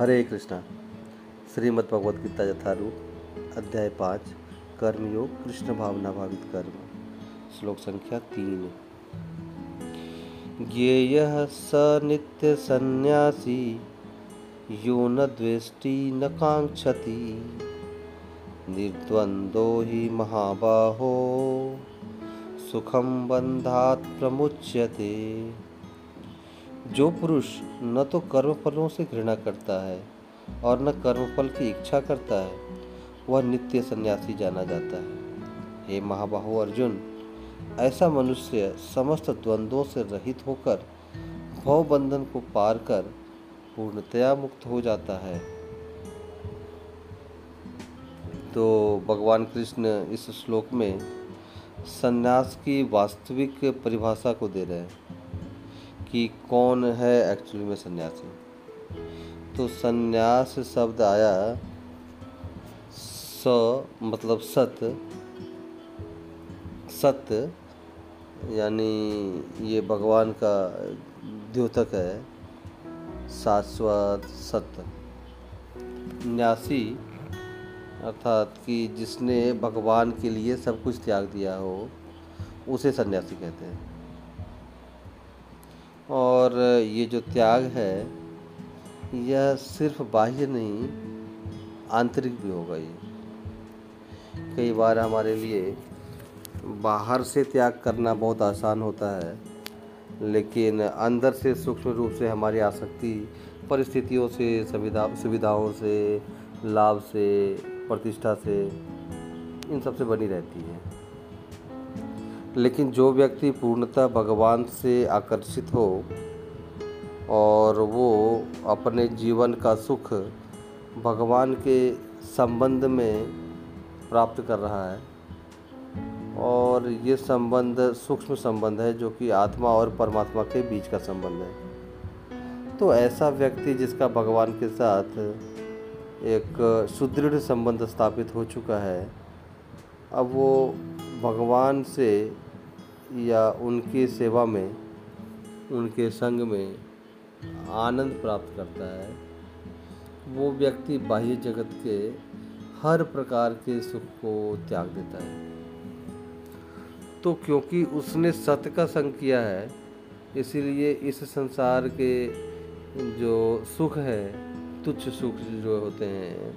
हरे कृष्णा। श्रीमद् भगवद गीता यथारूप, अध्याय पाँच, कर्मयोग, कृष्ण भावना भावित कर्म। श्लोक संख्या तीन। ज्ञेय स नित्य सन्यासी यो न द्वेष्टि न कांक्षति निर्द्वंदो ही महाबाहो सुखम बंधात प्रमुच्यते। जो पुरुष न तो कर्मफलों से घृणा करता है और न कर्मफल की इच्छा करता है, वह नित्य सन्यासी जाना जाता है। हे महाबाहु अर्जुन, ऐसा मनुष्य समस्त द्वंद्वों से रहित होकर भव बंधन को पार कर पूर्णतया मुक्त हो जाता है। तो भगवान कृष्ण इस श्लोक में संन्यास की वास्तविक परिभाषा को दे रहे हैं। कि कौन है एक्चुअली में सन्यासी तो संन्यास शब्द आया स मतलब सत्य सत्य यानी ये भगवान का द्योतक है शाश्वत सत्य न्यासी, अर्थात कि जिसने भगवान के लिए सब कुछ त्याग दिया हो, उसे सन्यासी कहते हैं। और ये जो त्याग है, यह सिर्फ़ बाह्य नहीं, आंतरिक भी होगा ये। कई बार हमारे लिए बाहर से त्याग करना बहुत आसान होता है, लेकिन अंदर से सूक्ष्म रूप से हमारी आसक्ति, परिस्थितियों से, सुविधा, सुविधाओं से, लाभ से, प्रतिष्ठा से, इन सबसे बनी रहती है। लेकिन जो व्यक्ति पूर्णतः भगवान से आकर्षित हो और वो अपने जीवन का सुख भगवान के संबंध में प्राप्त कर रहा है और ये संबंध सूक्ष्म संबंध है जो कि आत्मा और परमात्मा के बीच का संबंध है। तो ऐसा व्यक्ति जिसका भगवान के साथ एक सुदृढ़ संबंध स्थापित हो चुका है, अब वो भगवान से या उनकी सेवा में, उनके संग में आनंद प्राप्त करता है। वो व्यक्ति बाह्य जगत के हर प्रकार के सुख को त्याग देता है। तो क्योंकि उसने सत्य का संग किया है, इसीलिए इस संसार के जो सुख है, तुच्छ सुख जो होते हैं,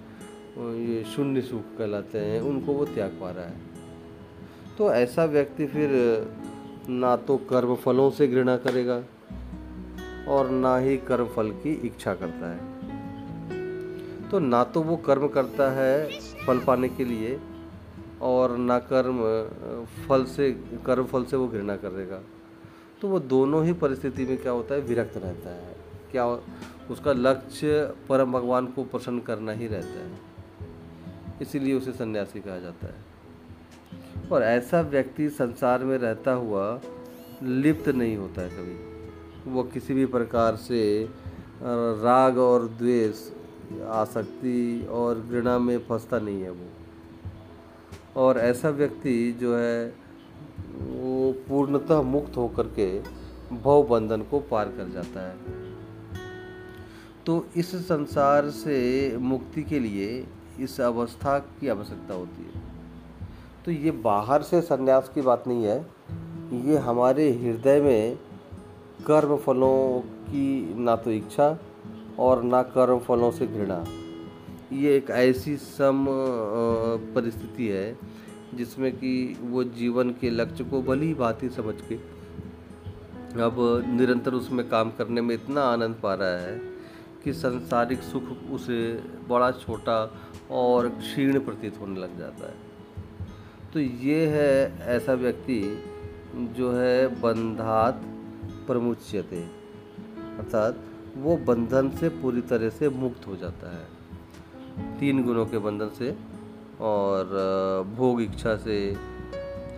ये शून्य सुख कहलाते हैं, उनको वो त्याग पा रहा है। तो ऐसा व्यक्ति फिर, ना तो कर्म फलों से घृणा करेगा और ना ही कर्म फल की इच्छा करता है। तो ना तो वो कर्म करता है फल पाने के लिए और ना कर्म, फल से, कर्म फल से वो घृणा करेगा। तो वो दोनों ही परिस्थिति में क्या होता है? विरक्त रहता है। क्या उसका लक्ष्य परम भगवान को प्रसन्न करना ही रहता है। इसीलिए उसे सन्यासी कहा जाता है। और ऐसा व्यक्ति संसार में रहता हुआ लिप्त नहीं होता है कभी। वो किसी भी प्रकार से राग और द्वेष, आसक्ति और घृणा में फंसता नहीं है वो। और ऐसा व्यक्ति जो है, वो पूर्णतः मुक्त होकर के भव बंधन को पार कर जाता है। तो इस संसार से मुक्ति के लिए इस अवस्था की आवश्यकता होती है। तो ये बाहर से संन्यास की बात नहीं है, ये हमारे हृदय में कर्म फलों की ना तो इच्छा और ना कर्म फलों से घृणा। ये एक ऐसी सम परिस्थिति है जिसमें कि वो जीवन के लक्ष्य को भली भांति समझ के अब निरंतर उसमें काम करने में इतना आनंद पा रहा है कि संसारिक सुख उसे बड़ा छोटा और क्षीण प्रतीत होने लग जाता है। तो ये है ऐसा व्यक्ति जो है बंधात प्रमुच्यते। अर्थात वो बंधन से पूरी तरह से मुक्त हो जाता है। तीन गुणों के बंधन से और भोग इच्छा से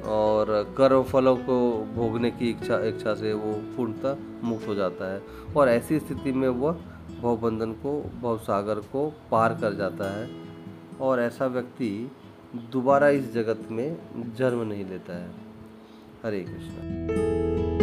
और कर्म फलों को भोगने की इच्छा इच्छा से वो पूर्णतः मुक्त हो जाता है। और ऐसी स्थिति में वह भवबंधन को, भवसागर को पार कर जाता है। और ऐसा व्यक्ति दोबारा इस जगत में जन्म नहीं लेता है। हरे कृष्ण।